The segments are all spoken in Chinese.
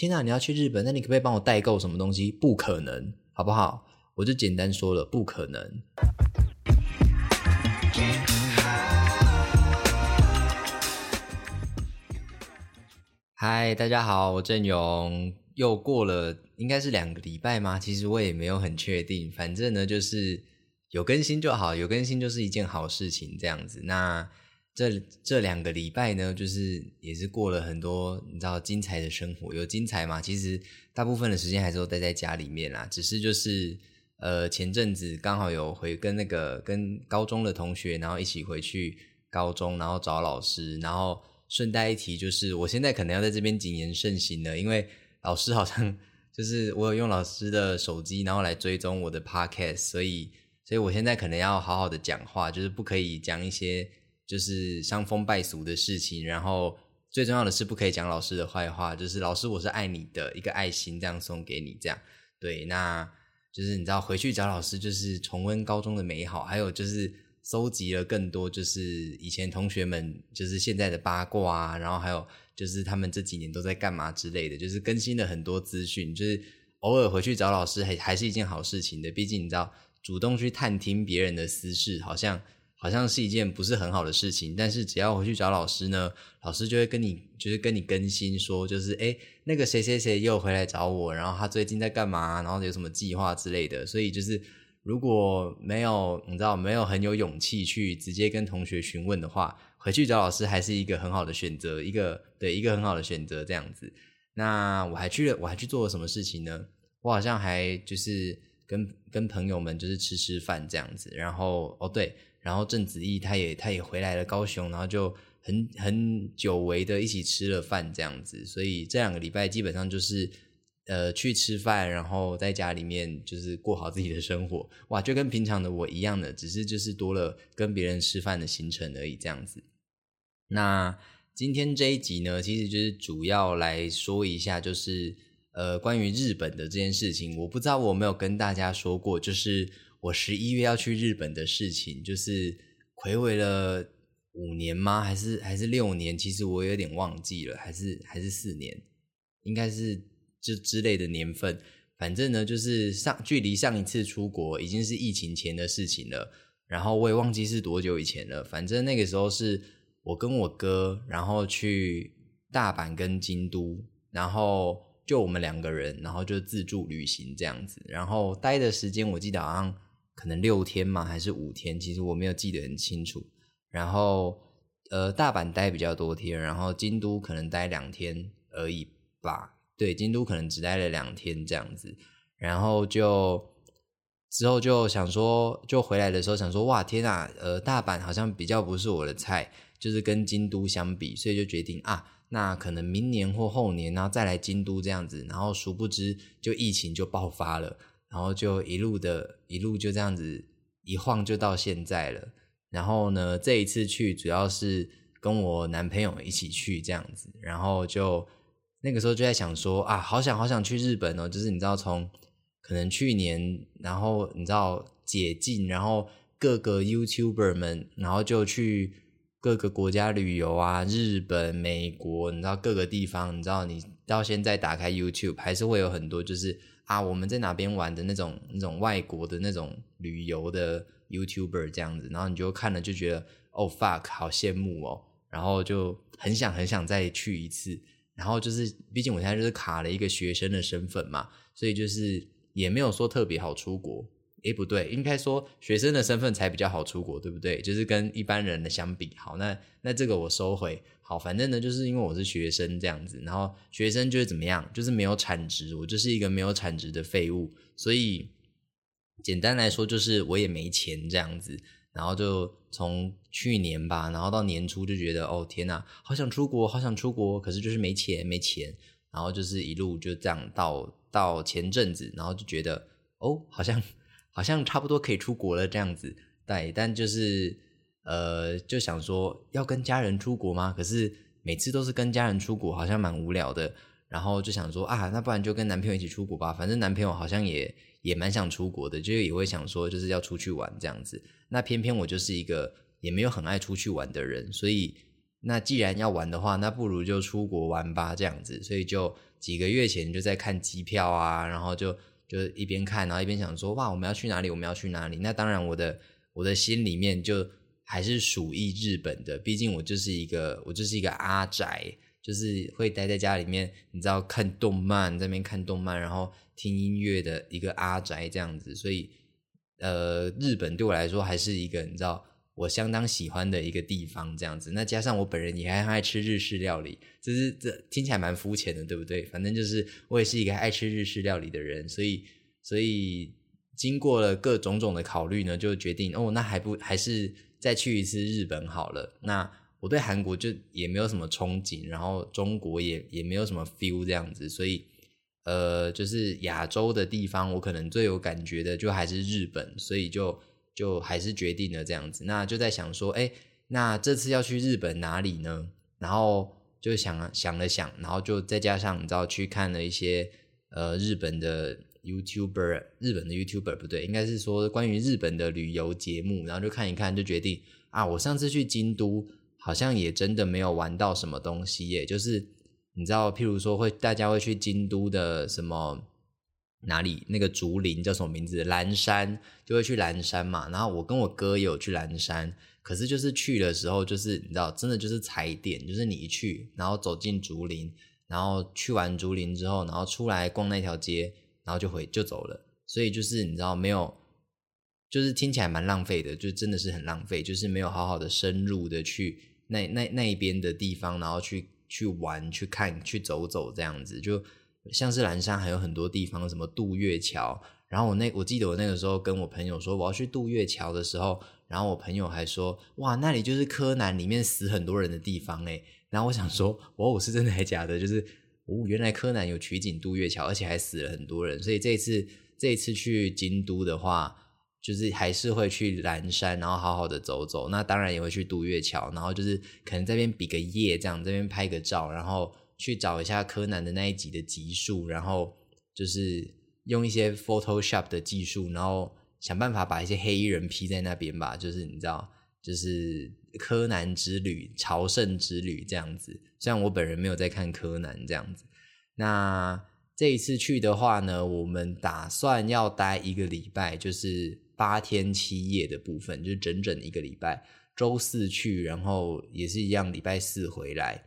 天啊，你要去日本，那你可不可以帮我代购什么东西？不可能，好不好？我就简单说了，不可能。嗨，大家好，我郑勇。又过了应该是两个礼拜吗？其实我也没有很确定。反正呢，就是有更新就好，有更新就是一件好事情。这样子，那这这两个礼拜呢，就是也是过了很多你知道精彩的生活。有精彩吗？其实大部分的时间还是都待在家里面啦。只是就是呃，前阵子刚好有回跟那个跟高中的同学，然后一起回去高中，然后找老师，然后顺带一提，就是我现在可能要在这边谨言慎行了，因为。老师好像就是我有用老师的手机，然后来追踪我的 podcast，所以，所以我现在可能要好好的讲话，就是不可以讲一些就是伤风败俗的事情，然后最重要的是不可以讲老师的坏话，就是老师我是爱你的一个爱心这样送给你，这样对，那就是你知道回去找老师就是重温高中的美好，还有就是搜集了更多就是以前同学们就是现在的八卦啊，然后还有。就是他们这几年都在干嘛之类的，就是更新了很多资讯，就是偶尔回去找老师还还是一件好事情的。毕竟你知道，主动去探听别人的私事，好像好像是一件不是很好的事情。但是只要回去找老师呢，老师就会跟你就是跟你更新说，就是哎那个谁谁谁又回来找我，然后他最近在干嘛，然后有什么计划之类的。所以就是如果没有你知道没有很有勇气去直接跟同学询问的话。回去找老师还是一个很好的选择，一个对一个很好的选择这样子。那我还去了，我还去做了什么事情呢？我好像还就是跟跟朋友们就是吃吃饭这样子。然后哦对，然后郑子毅他也他也回来了高雄，然后就很很久违的一起吃了饭这样子。所以这两个礼拜基本上就是呃去吃饭，然后在家里面就是过好自己的生活。哇，就跟平常的我一样的，只是就是多了跟别人吃饭的行程而已这样子。那今天这一集呢，其实就是主要来说一下，就是呃关于日本的这件事情。我不知道我没有跟大家说过，就是我十一月要去日本的事情，就是回违了五年吗？还是还是六年？其实我有点忘记了，还是还是四年？应该是这之类的年份。反正呢，就是上距离上一次出国已经是疫情前的事情了。然后我也忘记是多久以前了。反正那个时候是。我跟我哥，然后去大阪跟京都，然后就我们两个人，然后就自助旅行这样子，然后待的时间我记得好像可能六天嘛，还是五天，其实我没有记得很清楚。然后呃，大阪待比较多天，然后京都可能待两天而已吧。对，京都可能只待了两天这样子，然后就之后就想说，就回来的时候想说，哇天啊，呃，大阪好像比较不是我的菜。就是跟京都相比，所以就决定啊，那可能明年或后年，然后再来京都这样子。然后殊不知，就疫情就爆发了，然后就一路的一路就这样子一晃就到现在了。然后呢，这一次去主要是跟我男朋友一起去这样子，然后就那个时候就在想说啊，好想好想去日本哦，就是你知道从可能去年，然后你知道解禁，然后各个 YouTuber 们，然后就去。各个国家旅游啊，日本、美国，你知道各个地方，你知道你到现在打开 YouTube 还是会有很多，就是啊我们在哪边玩的那种那种外国的那种旅游的 YouTuber 这样子，然后你就看了就觉得哦 fuck 好羡慕哦，然后就很想很想再去一次，然后就是毕竟我现在就是卡了一个学生的身份嘛，所以就是也没有说特别好出国。诶，不对，应该说学生的身份才比较好出国，对不对？就是跟一般人的相比，好，那那这个我收回。好，反正呢，就是因为我是学生这样子，然后学生就是怎么样，就是没有产值，我就是一个没有产值的废物。所以简单来说，就是我也没钱这样子。然后就从去年吧，然后到年初就觉得，哦天呐，好想出国，好想出国，可是就是没钱，没钱。然后就是一路就这样到到前阵子，然后就觉得，哦，好像。好像差不多可以出国了这样子，对，但就是呃，就想说要跟家人出国吗？可是每次都是跟家人出国，好像蛮无聊的。然后就想说啊，那不然就跟男朋友一起出国吧。反正男朋友好像也也蛮想出国的，就也会想说就是要出去玩这样子。那偏偏我就是一个也没有很爱出去玩的人，所以那既然要玩的话，那不如就出国玩吧，这样子。所以就几个月前就在看机票啊，然后就就是一边看，然后一边想说，哇，我们要去哪里？我们要去哪里？那当然，我的我的心里面就还是属意日本的，毕竟我就是一个我就是一个阿宅，就是会待在家里面，你知道看动漫，在那边看动漫，然后听音乐的一个阿宅这样子。所以，呃，日本对我来说还是一个你知道。我相当喜欢的一个地方，这样子。那加上我本人也很爱吃日式料理，这是这听起来蛮肤浅的，对不对？反正就是我也是一个爱吃日式料理的人，所以所以经过了各种种的考虑呢，就决定哦，那还不还是再去一次日本好了。那我对韩国就也没有什么憧憬，然后中国也也没有什么 feel 这样子，所以呃，就是亚洲的地方，我可能最有感觉的就还是日本，所以就。就还是决定了这样子，那就在想说，哎，那这次要去日本哪里呢？然后就想想了想，然后就再加上你知道去看了一些呃日本的 YouTuber，日本的 YouTuber 不对，应该是说关于日本的旅游节目，然后就看一看，就决定啊，我上次去京都好像也真的没有玩到什么东西耶，就是你知道，譬如说会大家会去京都的什么。哪里那个竹林叫什么名字？蓝山就会去蓝山嘛。然后我跟我哥也有去蓝山，可是就是去的时候，就是你知道，真的就是踩点，就是你一去，然后走进竹林，然后去完竹林之后，然后出来逛那条街，然后就回就走了。所以就是你知道没有，就是听起来蛮浪费的，就真的是很浪费，就是没有好好的深入的去那那那一边的地方，然后去去玩、去看、去走走这样子就。像是蓝山还有很多地方，什么渡月桥。然后我那我记得我那个时候跟我朋友说我要去渡月桥的时候，然后我朋友还说哇，那里就是柯南里面死很多人的地方诶。然后我想说，哦，我是真的还假的？就是哦，原来柯南有取景渡月桥，而且还死了很多人。所以这一次这一次去京都的话，就是还是会去蓝山，然后好好的走走。那当然也会去渡月桥，然后就是可能这边比个耶，这样这边拍个照，然后。去找一下柯南的那一集的集数，然后就是用一些 Photoshop 的技术，然后想办法把一些黑衣人 P 在那边吧。就是你知道，就是柯南之旅、朝圣之旅这样子。虽然我本人没有在看柯南这样子，那这一次去的话呢，我们打算要待一个礼拜，就是八天七夜的部分，就是整整一个礼拜。周四去，然后也是一样，礼拜四回来，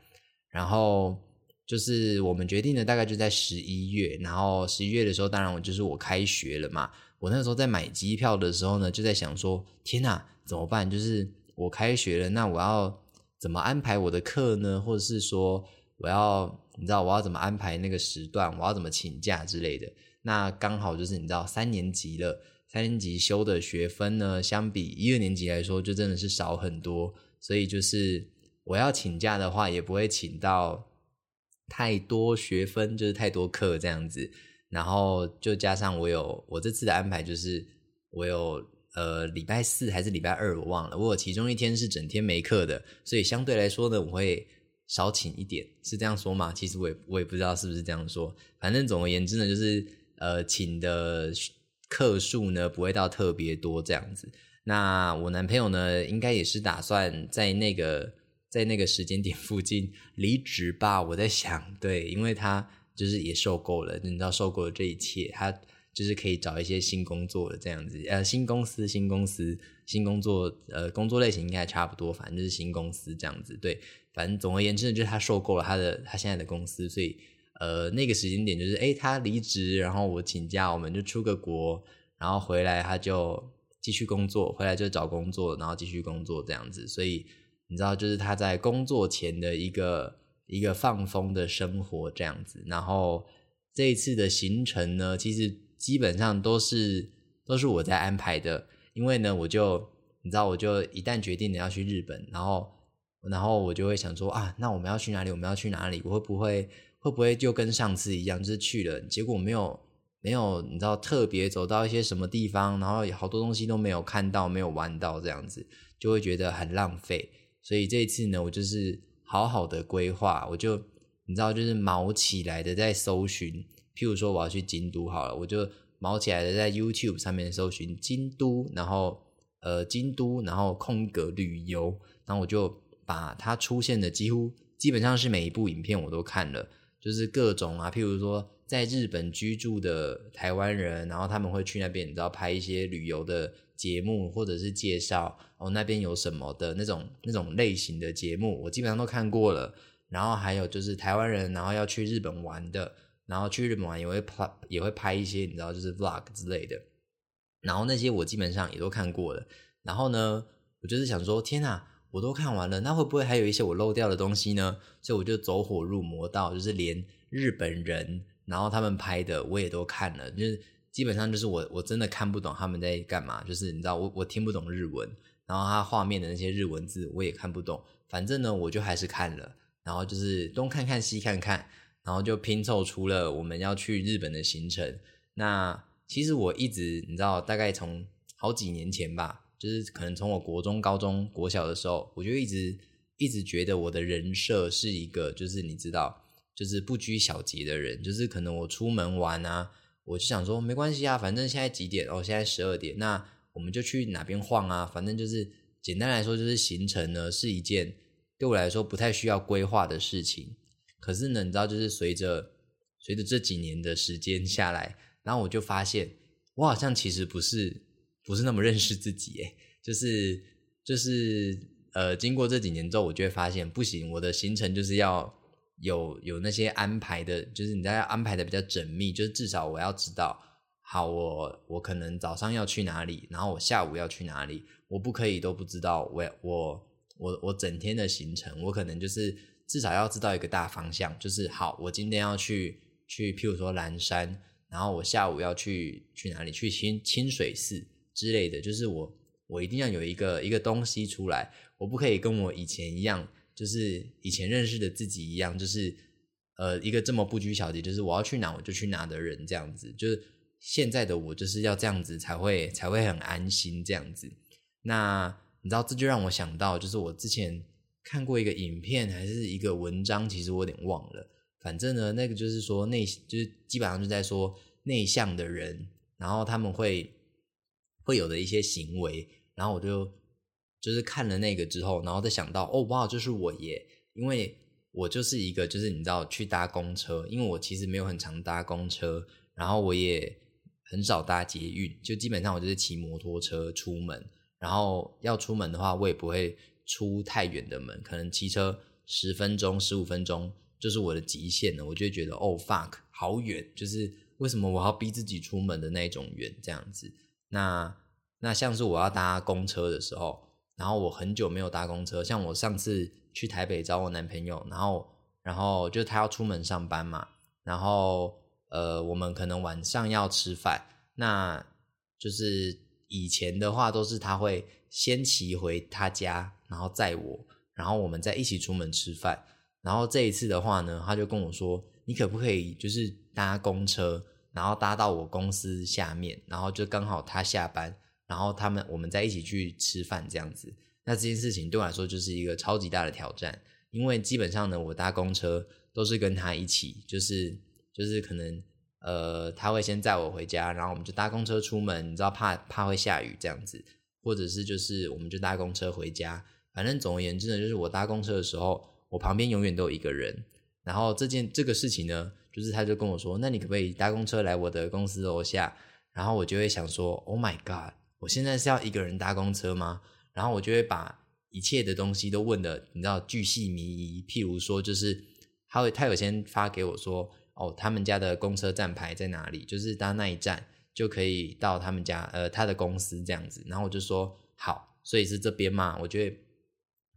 然后。就是我们决定的大概就在十一月，然后十一月的时候，当然我就是我开学了嘛。我那时候在买机票的时候呢，就在想说：天哪，怎么办？就是我开学了，那我要怎么安排我的课呢？或者是说，我要你知道我要怎么安排那个时段？我要怎么请假之类的？那刚好就是你知道三年级了，三年级修的学分呢，相比一二年级来说，就真的是少很多。所以就是我要请假的话，也不会请到。太多学分就是太多课这样子，然后就加上我有我这次的安排，就是我有呃礼拜四还是礼拜二我忘了，我有其中一天是整天没课的，所以相对来说呢，我会少请一点，是这样说吗？其实我也我也不知道是不是这样说，反正总而言之呢，就是呃请的课数呢不会到特别多这样子。那我男朋友呢，应该也是打算在那个。在那个时间点附近离职吧，我在想，对，因为他就是也受够了，你知道受够了这一切，他就是可以找一些新工作的这样子，呃，新公司、新公司、新工作，呃，工作类型应该差不多，反正就是新公司这样子，对，反正总而言之，就是他受够了他的他现在的公司，所以呃，那个时间点就是，哎，他离职，然后我请假，我们就出个国，然后回来他就继续工作，回来就找工作，然后继续工作这样子，所以。你知道，就是他在工作前的一个一个放风的生活这样子。然后这一次的行程呢，其实基本上都是都是我在安排的。因为呢，我就你知道，我就一旦决定了要去日本，然后然后我就会想说啊，那我们要去哪里？我们要去哪里？我会不会会不会就跟上次一样，就是去了，结果没有没有你知道特别走到一些什么地方，然后好多东西都没有看到，没有玩到这样子，就会觉得很浪费。所以这一次呢，我就是好好的规划，我就你知道，就是毛起来的在搜寻，譬如说我要去京都好了，我就毛起来的在 YouTube 上面搜寻京都，然后呃京都，然后空格旅游，然后我就把它出现的几乎基本上是每一部影片我都看了，就是各种啊，譬如说在日本居住的台湾人，然后他们会去那边，你知道拍一些旅游的节目，或者是介绍哦那边有什么的那种那种类型的节目，我基本上都看过了。然后还有就是台湾人，然后要去日本玩的，然后去日本玩也会拍也会拍一些你知道就是 vlog 之类的，然后那些我基本上也都看过了。然后呢，我就是想说，天哪！我都看完了，那会不会还有一些我漏掉的东西呢？所以我就走火入魔到，就是连日本人，然后他们拍的我也都看了，就是基本上就是我我真的看不懂他们在干嘛，就是你知道我我听不懂日文，然后他画面的那些日文字我也看不懂，反正呢我就还是看了，然后就是东看看西看看，然后就拼凑出了我们要去日本的行程。那其实我一直你知道，大概从好几年前吧。就是可能从我国中、高中、国小的时候，我就一直一直觉得我的人设是一个，就是你知道，就是不拘小节的人。就是可能我出门玩啊，我就想说没关系啊，反正现在几点？哦，现在十二点，那我们就去哪边晃啊？反正就是简单来说，就是行程呢是一件对我来说不太需要规划的事情。可是呢，你知道，就是随着随着这几年的时间下来，然后我就发现，我好像其实不是。不是那么认识自己，诶，就是就是呃，经过这几年之后，我就会发现不行，我的行程就是要有有那些安排的，就是你在要安排的比较缜密，就是至少我要知道，好，我我可能早上要去哪里，然后我下午要去哪里，我不可以都不知道，我我我我整天的行程，我可能就是至少要知道一个大方向，就是好，我今天要去去，譬如说蓝山，然后我下午要去去哪里，去清清水寺。之类的，就是我，我一定要有一个一个东西出来，我不可以跟我以前一样，就是以前认识的自己一样，就是呃一个这么不拘小节，就是我要去哪我就去哪的人这样子，就是现在的我就是要这样子才会才会很安心这样子。那你知道这就让我想到，就是我之前看过一个影片还是一个文章，其实我有点忘了，反正呢那个就是说内就是基本上就在说内向的人，然后他们会。会有的一些行为，然后我就就是看了那个之后，然后再想到，哦，哇，就是我耶，因为我就是一个，就是你知道去搭公车，因为我其实没有很常搭公车，然后我也很少搭捷运，就基本上我就是骑摩托车出门，然后要出门的话，我也不会出太远的门，可能骑车十分钟、十五分钟就是我的极限了，我就觉得，哦，fuck，好远，就是为什么我要逼自己出门的那种远，这样子。那那像是我要搭公车的时候，然后我很久没有搭公车，像我上次去台北找我男朋友，然后然后就他要出门上班嘛，然后呃我们可能晚上要吃饭，那就是以前的话都是他会先骑回他家，然后载我，然后我们再一起出门吃饭，然后这一次的话呢，他就跟我说，你可不可以就是搭公车？然后搭到我公司下面，然后就刚好他下班，然后他们我们在一起去吃饭这样子。那这件事情对我来说就是一个超级大的挑战，因为基本上呢，我搭公车都是跟他一起，就是就是可能呃他会先载我回家，然后我们就搭公车出门，你知道怕怕会下雨这样子，或者是就是我们就搭公车回家。反正总而言之呢，就是我搭公车的时候，我旁边永远都有一个人。然后这件这个事情呢。就是他就跟我说，那你可不可以搭公车来我的公司楼下？然后我就会想说，Oh my god，我现在是要一个人搭公车吗？然后我就会把一切的东西都问的，你知道巨细靡遗。譬如说，就是他会他有先发给我说，哦，他们家的公车站牌在哪里？就是搭那一站就可以到他们家呃他的公司这样子。然后我就说好，所以是这边嘛？我就会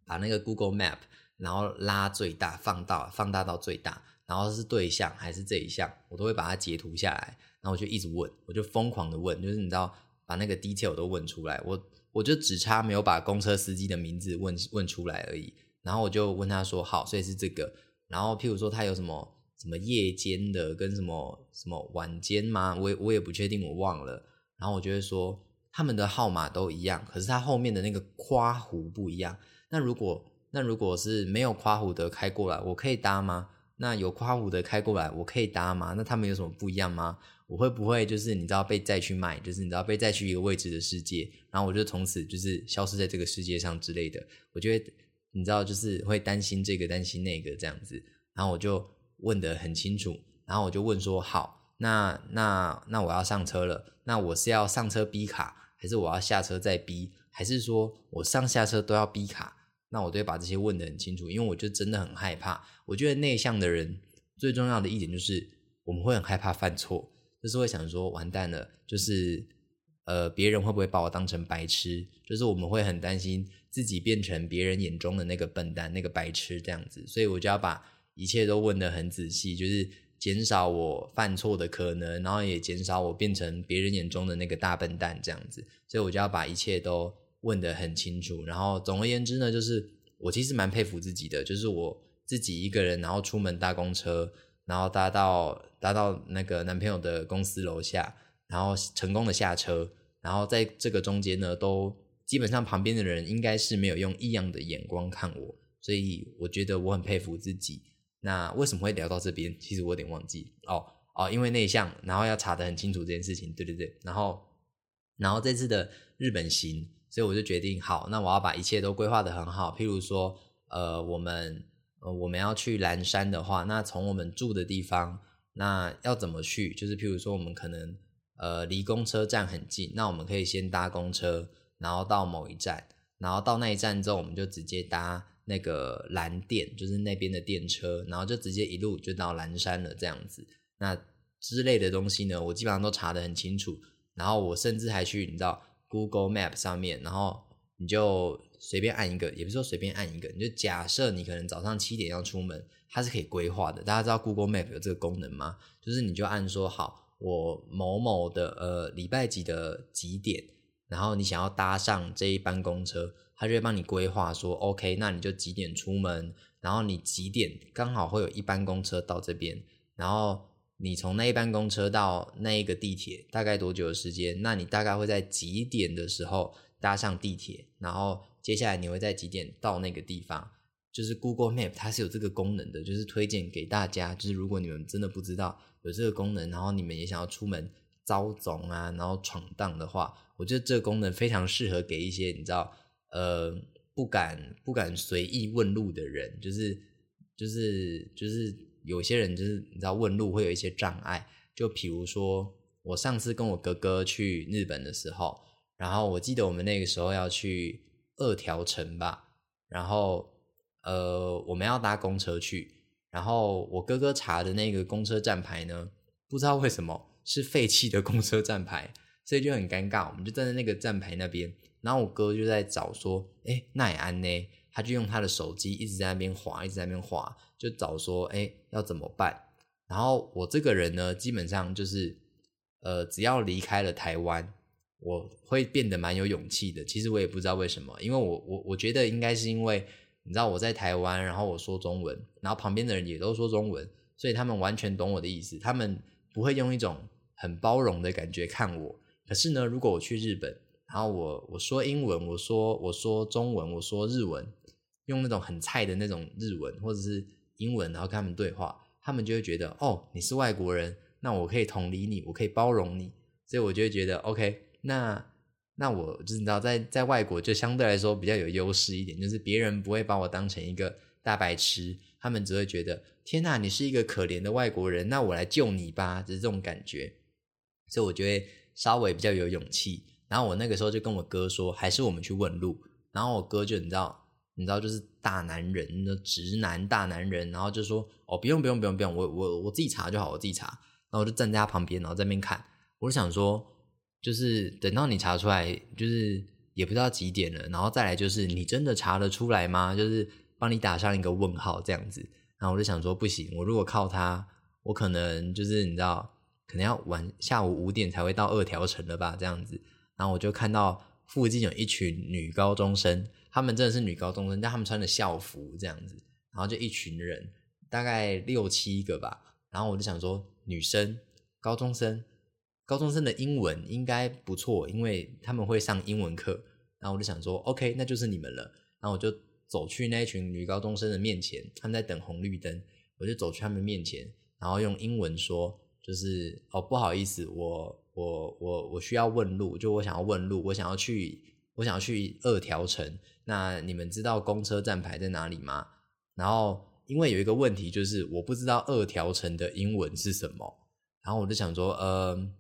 把那个 Google Map 然后拉最大，放大放大到最大。然后是对象还是这一项，我都会把它截图下来，然后我就一直问，我就疯狂的问，就是你知道把那个 detail 都问出来，我我就只差没有把公车司机的名字问问出来而已。然后我就问他说：“好，所以是这个。”然后譬如说他有什么什么夜间的跟什么什么晚间吗？我我也不确定，我忘了。然后我就会说他们的号码都一样，可是他后面的那个夸弧不一样。那如果那如果是没有夸弧的开过来，我可以搭吗？那有夸虎的开过来，我可以搭吗？那他们有什么不一样吗？我会不会就是你知道被再去卖，就是你知道被再去一个未知的世界，然后我就从此就是消失在这个世界上之类的？我觉得你知道，就是会担心这个担心那个这样子。然后我就问的很清楚，然后我就问说：好，那那那我要上车了，那我是要上车逼卡，还是我要下车再逼，还是说我上下车都要逼卡？那我都会把这些问的很清楚，因为我就真的很害怕。我觉得内向的人最重要的一点就是我们会很害怕犯错，就是会想说完蛋了，就是呃别人会不会把我当成白痴？就是我们会很担心自己变成别人眼中的那个笨蛋、那个白痴这样子，所以我就要把。一切都问得很仔细，就是减少我犯错的可能，然后也减少我变成别人眼中的那个大笨蛋这样子。所以我就要把一切都问得很清楚。然后总而言之呢，就是我其实蛮佩服自己的，就是我自己一个人，然后出门搭公车，然后搭到搭到那个男朋友的公司楼下，然后成功的下车，然后在这个中间呢，都基本上旁边的人应该是没有用异样的眼光看我，所以我觉得我很佩服自己。那为什么会聊到这边？其实我有点忘记哦哦，因为内向，然后要查得很清楚这件事情，对对对。然后，然后这次的日本行，所以我就决定，好，那我要把一切都规划的很好。譬如说，呃，我们呃我们要去蓝山的话，那从我们住的地方，那要怎么去？就是譬如说，我们可能呃离公车站很近，那我们可以先搭公车，然后到某一站，然后到那一站之后，我们就直接搭。那个蓝电就是那边的电车，然后就直接一路就到蓝山了，这样子。那之类的东西呢，我基本上都查得很清楚。然后我甚至还去你知道 Google Map 上面，然后你就随便按一个，也不是说随便按一个，你就假设你可能早上七点要出门，它是可以规划的。大家知道 Google Map 有这个功能吗？就是你就按说好，我某某的呃礼拜几的几点，然后你想要搭上这一班公车。他就会帮你规划说，OK，那你就几点出门，然后你几点刚好会有一班公车到这边，然后你从那一班公车到那一个地铁大概多久的时间？那你大概会在几点的时候搭上地铁？然后接下来你会在几点到那个地方？就是 Google Map 它是有这个功能的，就是推荐给大家，就是如果你们真的不知道有这个功能，然后你们也想要出门招总啊，然后闯荡的话，我觉得这个功能非常适合给一些你知道。呃，不敢不敢随意问路的人，就是就是就是有些人就是你知道问路会有一些障碍，就比如说我上次跟我哥哥去日本的时候，然后我记得我们那个时候要去二条城吧，然后呃我们要搭公车去，然后我哥哥查的那个公车站牌呢，不知道为什么是废弃的公车站牌，所以就很尴尬，我们就站在那个站牌那边。然后我哥就在找说，哎，奈安呢？他就用他的手机一直在那边滑，一直在那边滑，就找说，哎，要怎么办？然后我这个人呢，基本上就是，呃，只要离开了台湾，我会变得蛮有勇气的。其实我也不知道为什么，因为我我我觉得应该是因为，你知道我在台湾，然后我说中文，然后旁边的人也都说中文，所以他们完全懂我的意思，他们不会用一种很包容的感觉看我。可是呢，如果我去日本，然后我我说英文，我说我说中文，我说日文，用那种很菜的那种日文或者是英文，然后跟他们对话，他们就会觉得哦，你是外国人，那我可以同理你，我可以包容你，所以我就会觉得 OK，那那我就知道在在外国就相对来说比较有优势一点，就是别人不会把我当成一个大白痴，他们只会觉得天呐，你是一个可怜的外国人，那我来救你吧，就是这种感觉，所以我觉得稍微比较有勇气。然后我那个时候就跟我哥说，还是我们去问路。然后我哥就你知道，你知道就是大男人的直男大男人，然后就说哦不用不用不用不用，我我我自己查就好，我自己查。然后我就站在他旁边，然后在那边看。我就想说，就是等到你查出来，就是也不知道几点了，然后再来就是你真的查得出来吗？就是帮你打上一个问号这样子。然后我就想说不行，我如果靠他，我可能就是你知道，可能要晚下午五点才会到二条城了吧这样子。然后我就看到附近有一群女高中生，她们真的是女高中生，但她们穿的校服这样子，然后就一群人，大概六七个吧。然后我就想说，女生、高中生、高中生的英文应该不错，因为他们会上英文课。然后我就想说，OK，那就是你们了。然后我就走去那群女高中生的面前，他们在等红绿灯，我就走去他们面前，然后用英文说，就是哦，不好意思，我。我我我需要问路，就我想要问路，我想要去我想要去二条城，那你们知道公车站牌在哪里吗？然后因为有一个问题就是我不知道二条城的英文是什么，然后我就想说，呃。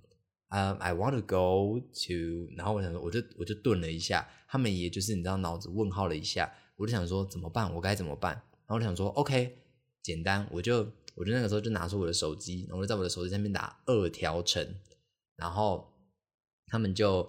呃，I want to go to，然后我想说，我就我就顿了一下，他们也就是你知道脑子问号了一下，我就想说怎么办，我该怎么办？然后我想说，OK，简单，我就我就那个时候就拿出我的手机，然后我在我的手机上面打二条城，然后他们就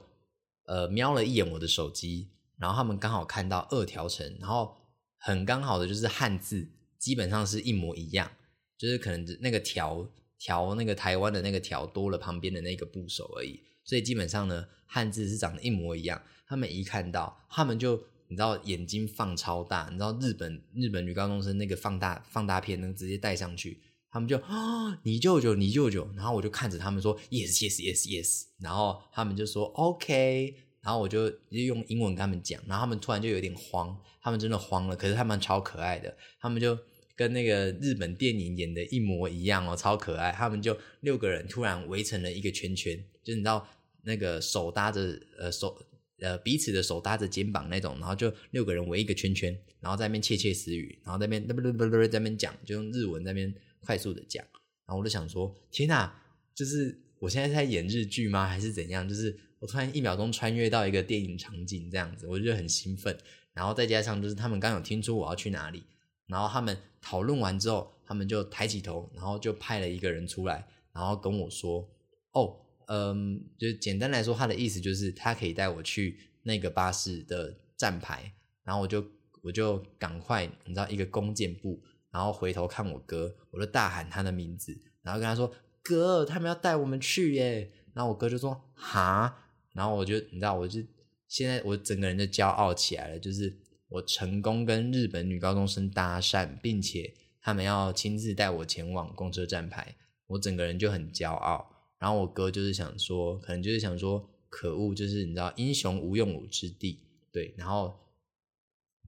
呃瞄了一眼我的手机，然后他们刚好看到二条城，然后很刚好的就是汉字基本上是一模一样，就是可能那个条。调那个台湾的那个条多了旁边的那个部首而已，所以基本上呢，汉字是长得一模一样。他们一看到，他们就你知道眼睛放超大，你知道日本日本女高中生那个放大放大片能直接带上去，他们就啊你舅舅你舅舅，然后我就看着他们说 yes yes yes yes，然后他们就说 OK，然后我就就用英文跟他们讲，然后他们突然就有点慌，他们真的慌了，可是他们超可爱的，他们就。跟那个日本电影演的一模一样哦，超可爱。他们就六个人突然围成了一个圈圈，就你知道那个手搭着呃手呃彼此的手搭着肩膀那种，然后就六个人围一个圈圈，然后在那边窃窃私语，然后在那边嘚嘚嘚嘚在那边讲，就用日文在那边快速的讲。然后我就想说，天哪，就是我现在在演日剧吗？还是怎样？就是我突然一秒钟穿越到一个电影场景这样子，我就很兴奋。然后再加上就是他们刚有听出我要去哪里。然后他们讨论完之后，他们就抬起头，然后就派了一个人出来，然后跟我说：“哦，嗯，就简单来说，他的意思就是他可以带我去那个巴士的站牌。”然后我就我就赶快，你知道，一个弓箭步，然后回头看我哥，我就大喊他的名字，然后跟他说：“哥，他们要带我们去耶！”然后我哥就说：“哈！”然后我就你知道，我就现在我整个人就骄傲起来了，就是。我成功跟日本女高中生搭讪，并且他们要亲自带我前往公车站牌，我整个人就很骄傲。然后我哥就是想说，可能就是想说，可恶，就是你知道，英雄无用武之地，对。然后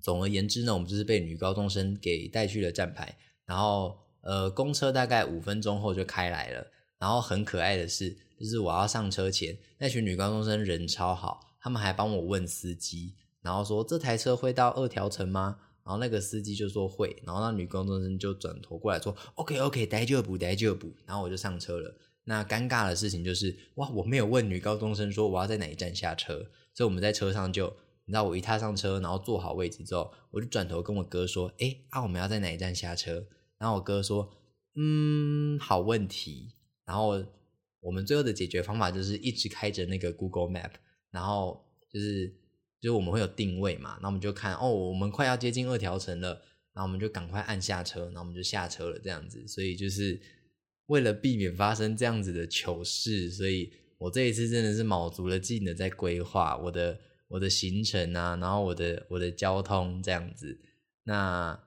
总而言之呢，我们就是被女高中生给带去了站牌。然后呃，公车大概五分钟后就开来了。然后很可爱的是，就是我要上车前，那群女高中生人超好，他们还帮我问司机。然后说这台车会到二条城吗？然后那个司机就说会，然后那女高中生就转头过来说 OK OK，待就补，待就补。然后我就上车了。那尴尬的事情就是哇，我没有问女高中生说我要在哪一站下车，所以我们在车上就你知道，我一踏上车，然后坐好位置之后，我就转头跟我哥说，哎啊，我们要在哪一站下车？然后我哥说，嗯，好问题。然后我们最后的解决方法就是一直开着那个 Google Map，然后就是。就我们会有定位嘛，那我们就看哦，我们快要接近二条城了，然后我们就赶快按下车，然后我们就下车了这样子。所以就是为了避免发生这样子的糗事，所以我这一次真的是卯足了劲的在规划我的我的行程啊，然后我的我的交通这样子。那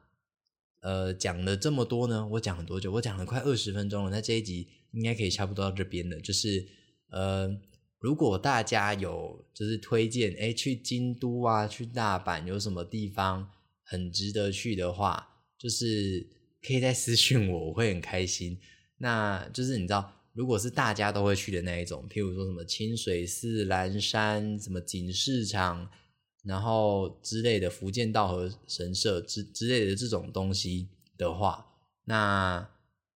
呃讲了这么多呢，我讲了多久？我讲了快二十分钟了，那这一集应该可以差不多到这边了。就是呃。如果大家有就是推荐，哎，去京都啊，去大阪有什么地方很值得去的话，就是可以再私信我，我会很开心。那就是你知道，如果是大家都会去的那一种，譬如说什么清水寺、蓝山、什么锦市场，然后之类的福建道和神社之之类的这种东西的话，那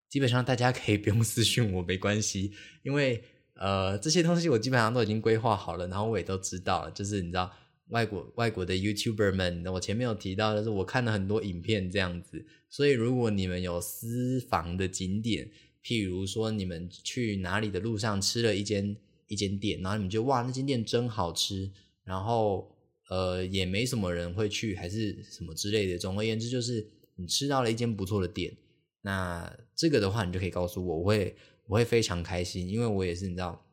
基本上大家可以不用私信我，没关系，因为。呃，这些东西我基本上都已经规划好了，然后我也都知道了。就是你知道，外国外国的 YouTuber 们，我前面有提到，就是我看了很多影片这样子。所以如果你们有私房的景点，譬如说你们去哪里的路上吃了一间一间店，然后你们就哇，那间店真好吃，然后呃也没什么人会去，还是什么之类的。总而言之，就是你吃到了一间不错的店，那这个的话，你就可以告诉我，我会。我会非常开心，因为我也是你知道，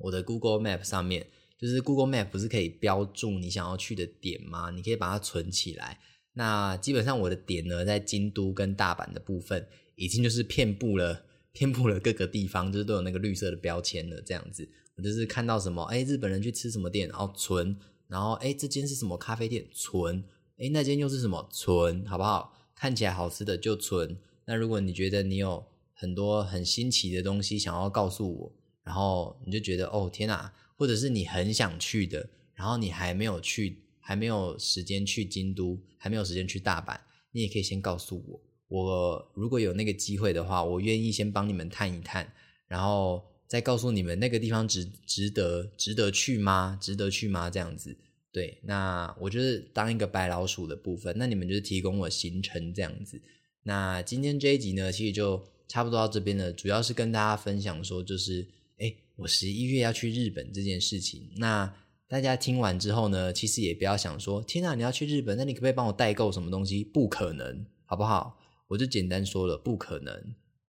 我的 Google Map 上面，就是 Google Map 不是可以标注你想要去的点吗？你可以把它存起来。那基本上我的点呢，在京都跟大阪的部分，已经就是遍布了，遍布了各个地方，就是都有那个绿色的标签了。这样子，我就是看到什么，哎，日本人去吃什么店，然后存，然后哎，这间是什么咖啡店，存，哎，那间又是什么，存，好不好？看起来好吃的就存。那如果你觉得你有很多很新奇的东西想要告诉我，然后你就觉得哦天哪，或者是你很想去的，然后你还没有去，还没有时间去京都，还没有时间去大阪，你也可以先告诉我。我如果有那个机会的话，我愿意先帮你们探一探，然后再告诉你们那个地方值值得值得去吗？值得去吗？这样子，对，那我就是当一个白老鼠的部分，那你们就是提供我行程这样子。那今天这一集呢，其实就差不多到这边了，主要是跟大家分享说，就是哎，我十一月要去日本这件事情。那大家听完之后呢，其实也不要想说，天哪，你要去日本，那你可不可以帮我代购什么东西？不可能，好不好？我就简单说了，不可能，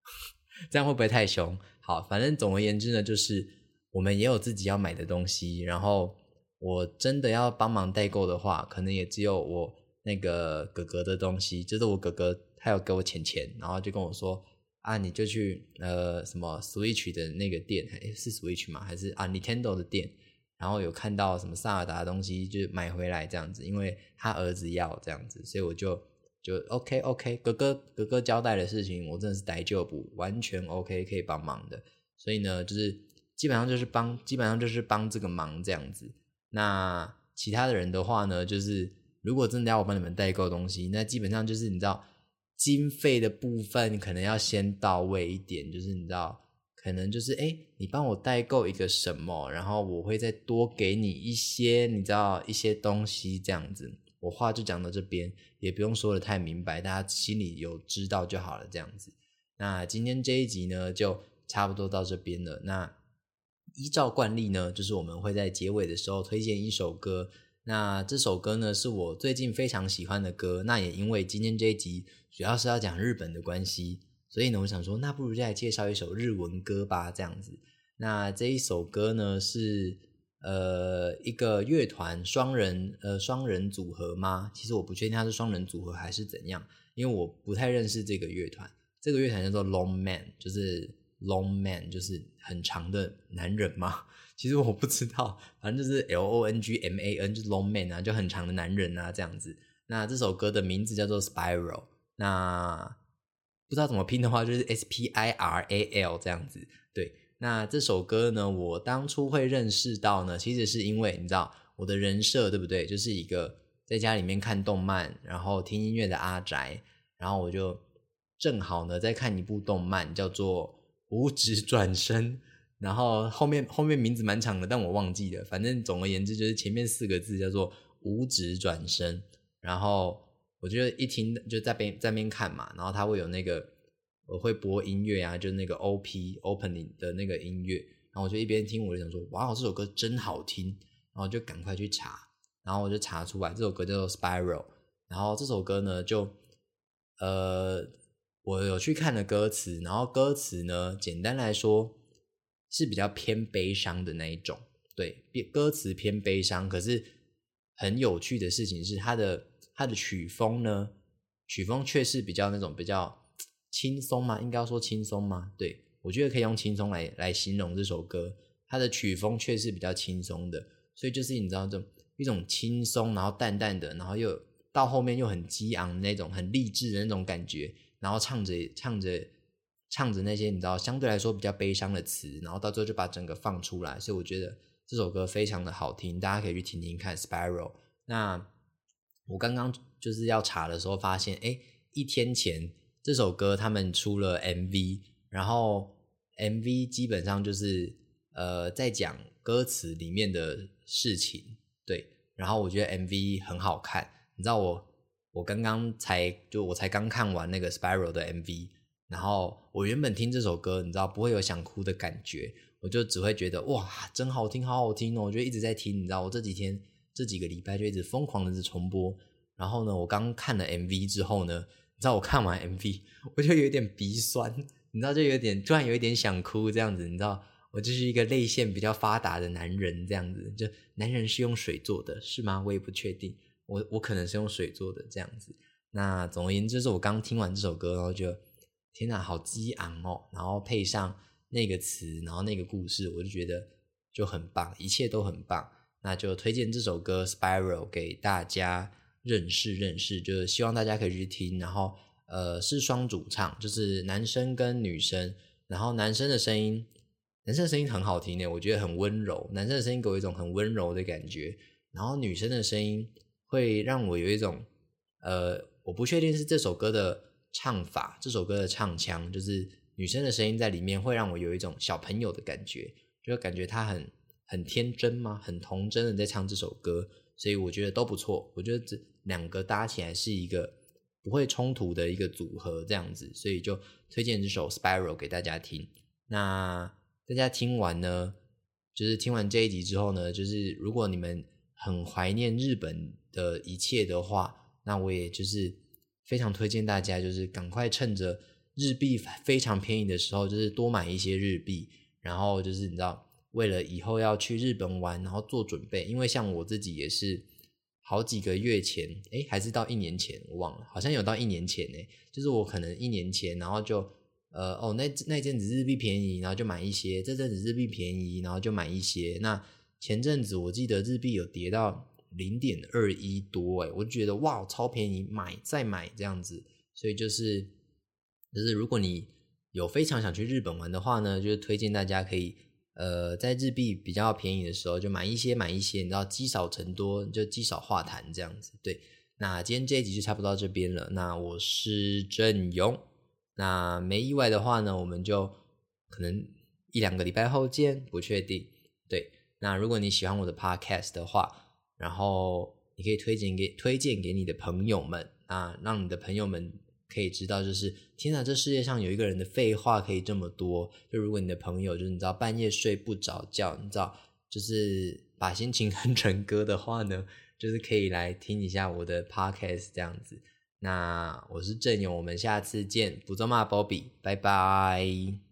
这样会不会太凶？好，反正总而言之呢，就是我们也有自己要买的东西，然后我真的要帮忙代购的话，可能也只有我那个哥哥的东西，就是我哥哥他要给我钱钱，然后就跟我说啊，你就去呃什么 Switch 的那个店，诶是 Switch 吗？还是啊 Nintendo 的店？然后有看到什么萨尔达的东西，就买回来这样子，因为他儿子要这样子，所以我就。就 OK OK，哥哥哥哥交代的事情，我真的是逮就补，完全 OK 可以帮忙的。所以呢，就是基本上就是帮，基本上就是帮这个忙这样子。那其他的人的话呢，就是如果真的要我帮你们代购东西，那基本上就是你知道经费的部分可能要先到位一点，就是你知道可能就是哎，你帮我代购一个什么，然后我会再多给你一些，你知道一些东西这样子。我话就讲到这边，也不用说的太明白，大家心里有知道就好了。这样子，那今天这一集呢，就差不多到这边了。那依照惯例呢，就是我们会在结尾的时候推荐一首歌。那这首歌呢，是我最近非常喜欢的歌。那也因为今天这一集主要是要讲日本的关系，所以呢，我想说，那不如再介绍一首日文歌吧。这样子，那这一首歌呢是。呃，一个乐团双人呃双人组合吗？其实我不确定他是双人组合还是怎样，因为我不太认识这个乐团。这个乐团叫做 Long Man，就是 Long Man，就是很长的男人吗？其实我不知道，反正就是 L O N G M A N，就是 Long Man 啊，就很长的男人啊这样子。那这首歌的名字叫做 Spiral，那不知道怎么拼的话，就是 S P I R A L 这样子，对。那这首歌呢，我当初会认识到呢，其实是因为你知道我的人设对不对？就是一个在家里面看动漫，然后听音乐的阿宅，然后我就正好呢在看一部动漫叫做《五指转身》，然后后面后面名字蛮长的，但我忘记了。反正总而言之，就是前面四个字叫做《五指转身》，然后我觉得一听就在边在边看嘛，然后他会有那个。我会播音乐啊，就那个 O P opening 的那个音乐，然后我就一边听，我就想说，哇，这首歌真好听，然后就赶快去查，然后我就查出来这首歌叫做 Spiral，然后这首歌呢，就呃，我有去看了歌词，然后歌词呢，简单来说是比较偏悲伤的那一种，对，歌词偏悲伤，可是很有趣的事情是，它的它的曲风呢，曲风却是比较那种比较。轻松吗？应该说轻松吗？对我觉得可以用轻松来来形容这首歌。它的曲风却是比较轻松的，所以就是你知道这种一种轻松，然后淡淡的，然后又到后面又很激昂那种很励志的那种感觉，然后唱着唱着唱着那些你知道相对来说比较悲伤的词，然后到最后就把整个放出来。所以我觉得这首歌非常的好听，大家可以去听听看。Spiral。那我刚刚就是要查的时候发现，哎，一天前。这首歌他们出了 MV，然后 MV 基本上就是呃在讲歌词里面的事情，对。然后我觉得 MV 很好看，你知道我我刚刚才就我才刚看完那个 Spiral 的 MV，然后我原本听这首歌，你知道不会有想哭的感觉，我就只会觉得哇真好听，好好听哦！我就一直在听，你知道我这几天这几个礼拜就一直疯狂的在重播。然后呢，我刚看了 MV 之后呢。你知道我看完 MV，我就有点鼻酸，你知道就有点突然有一点想哭这样子，你知道我就是一个泪腺比较发达的男人这样子，就男人是用水做的，是吗？我也不确定，我我可能是用水做的这样子。那总而言之，是我刚听完这首歌，然后就天哪，好激昂哦，然后配上那个词，然后那个故事，我就觉得就很棒，一切都很棒。那就推荐这首歌《Spiral》给大家。认识认识，就是希望大家可以去听。然后，呃，是双主唱，就是男生跟女生。然后男生的声音，男生的声音很好听的，我觉得很温柔。男生的声音给我一种很温柔的感觉。然后女生的声音会让我有一种呃，我不确定是这首歌的唱法，这首歌的唱腔，就是女生的声音在里面会让我有一种小朋友的感觉，就感觉她很很天真吗？很童真的在唱这首歌，所以我觉得都不错。我觉得这两个搭起来是一个不会冲突的一个组合，这样子，所以就推荐这首《Spiral》给大家听。那大家听完呢，就是听完这一集之后呢，就是如果你们很怀念日本的一切的话，那我也就是非常推荐大家，就是赶快趁着日币非常便宜的时候，就是多买一些日币，然后就是你知道，为了以后要去日本玩，然后做准备。因为像我自己也是好几个月前，哎，还是到一年前，我忘了，好像有到一年前呢。就是我可能一年前，然后就。呃哦，那那阵子日币便宜，然后就买一些；这阵子日币便宜，然后就买一些。那前阵子我记得日币有跌到零点二一多，哎，我就觉得哇，超便宜，买再买这样子。所以就是就是如果你有非常想去日本玩的话呢，就是推荐大家可以呃在日币比较便宜的时候就买一些买一些，你知道积少成多，就积少化痰这样子。对，那今天这一集就差不多到这边了。那我是郑勇。那没意外的话呢，我们就可能一两个礼拜后见，不确定。对，那如果你喜欢我的 podcast 的话，然后你可以推荐给推荐给你的朋友们啊，让你的朋友们可以知道，就是天哪，这世界上有一个人的废话可以这么多。就如果你的朋友就是你知道半夜睡不着觉，你知道就是把心情哼成歌的话呢，就是可以来听一下我的 podcast 这样子。那我是郑勇，我们下次见，不做骂 Bobby，拜拜。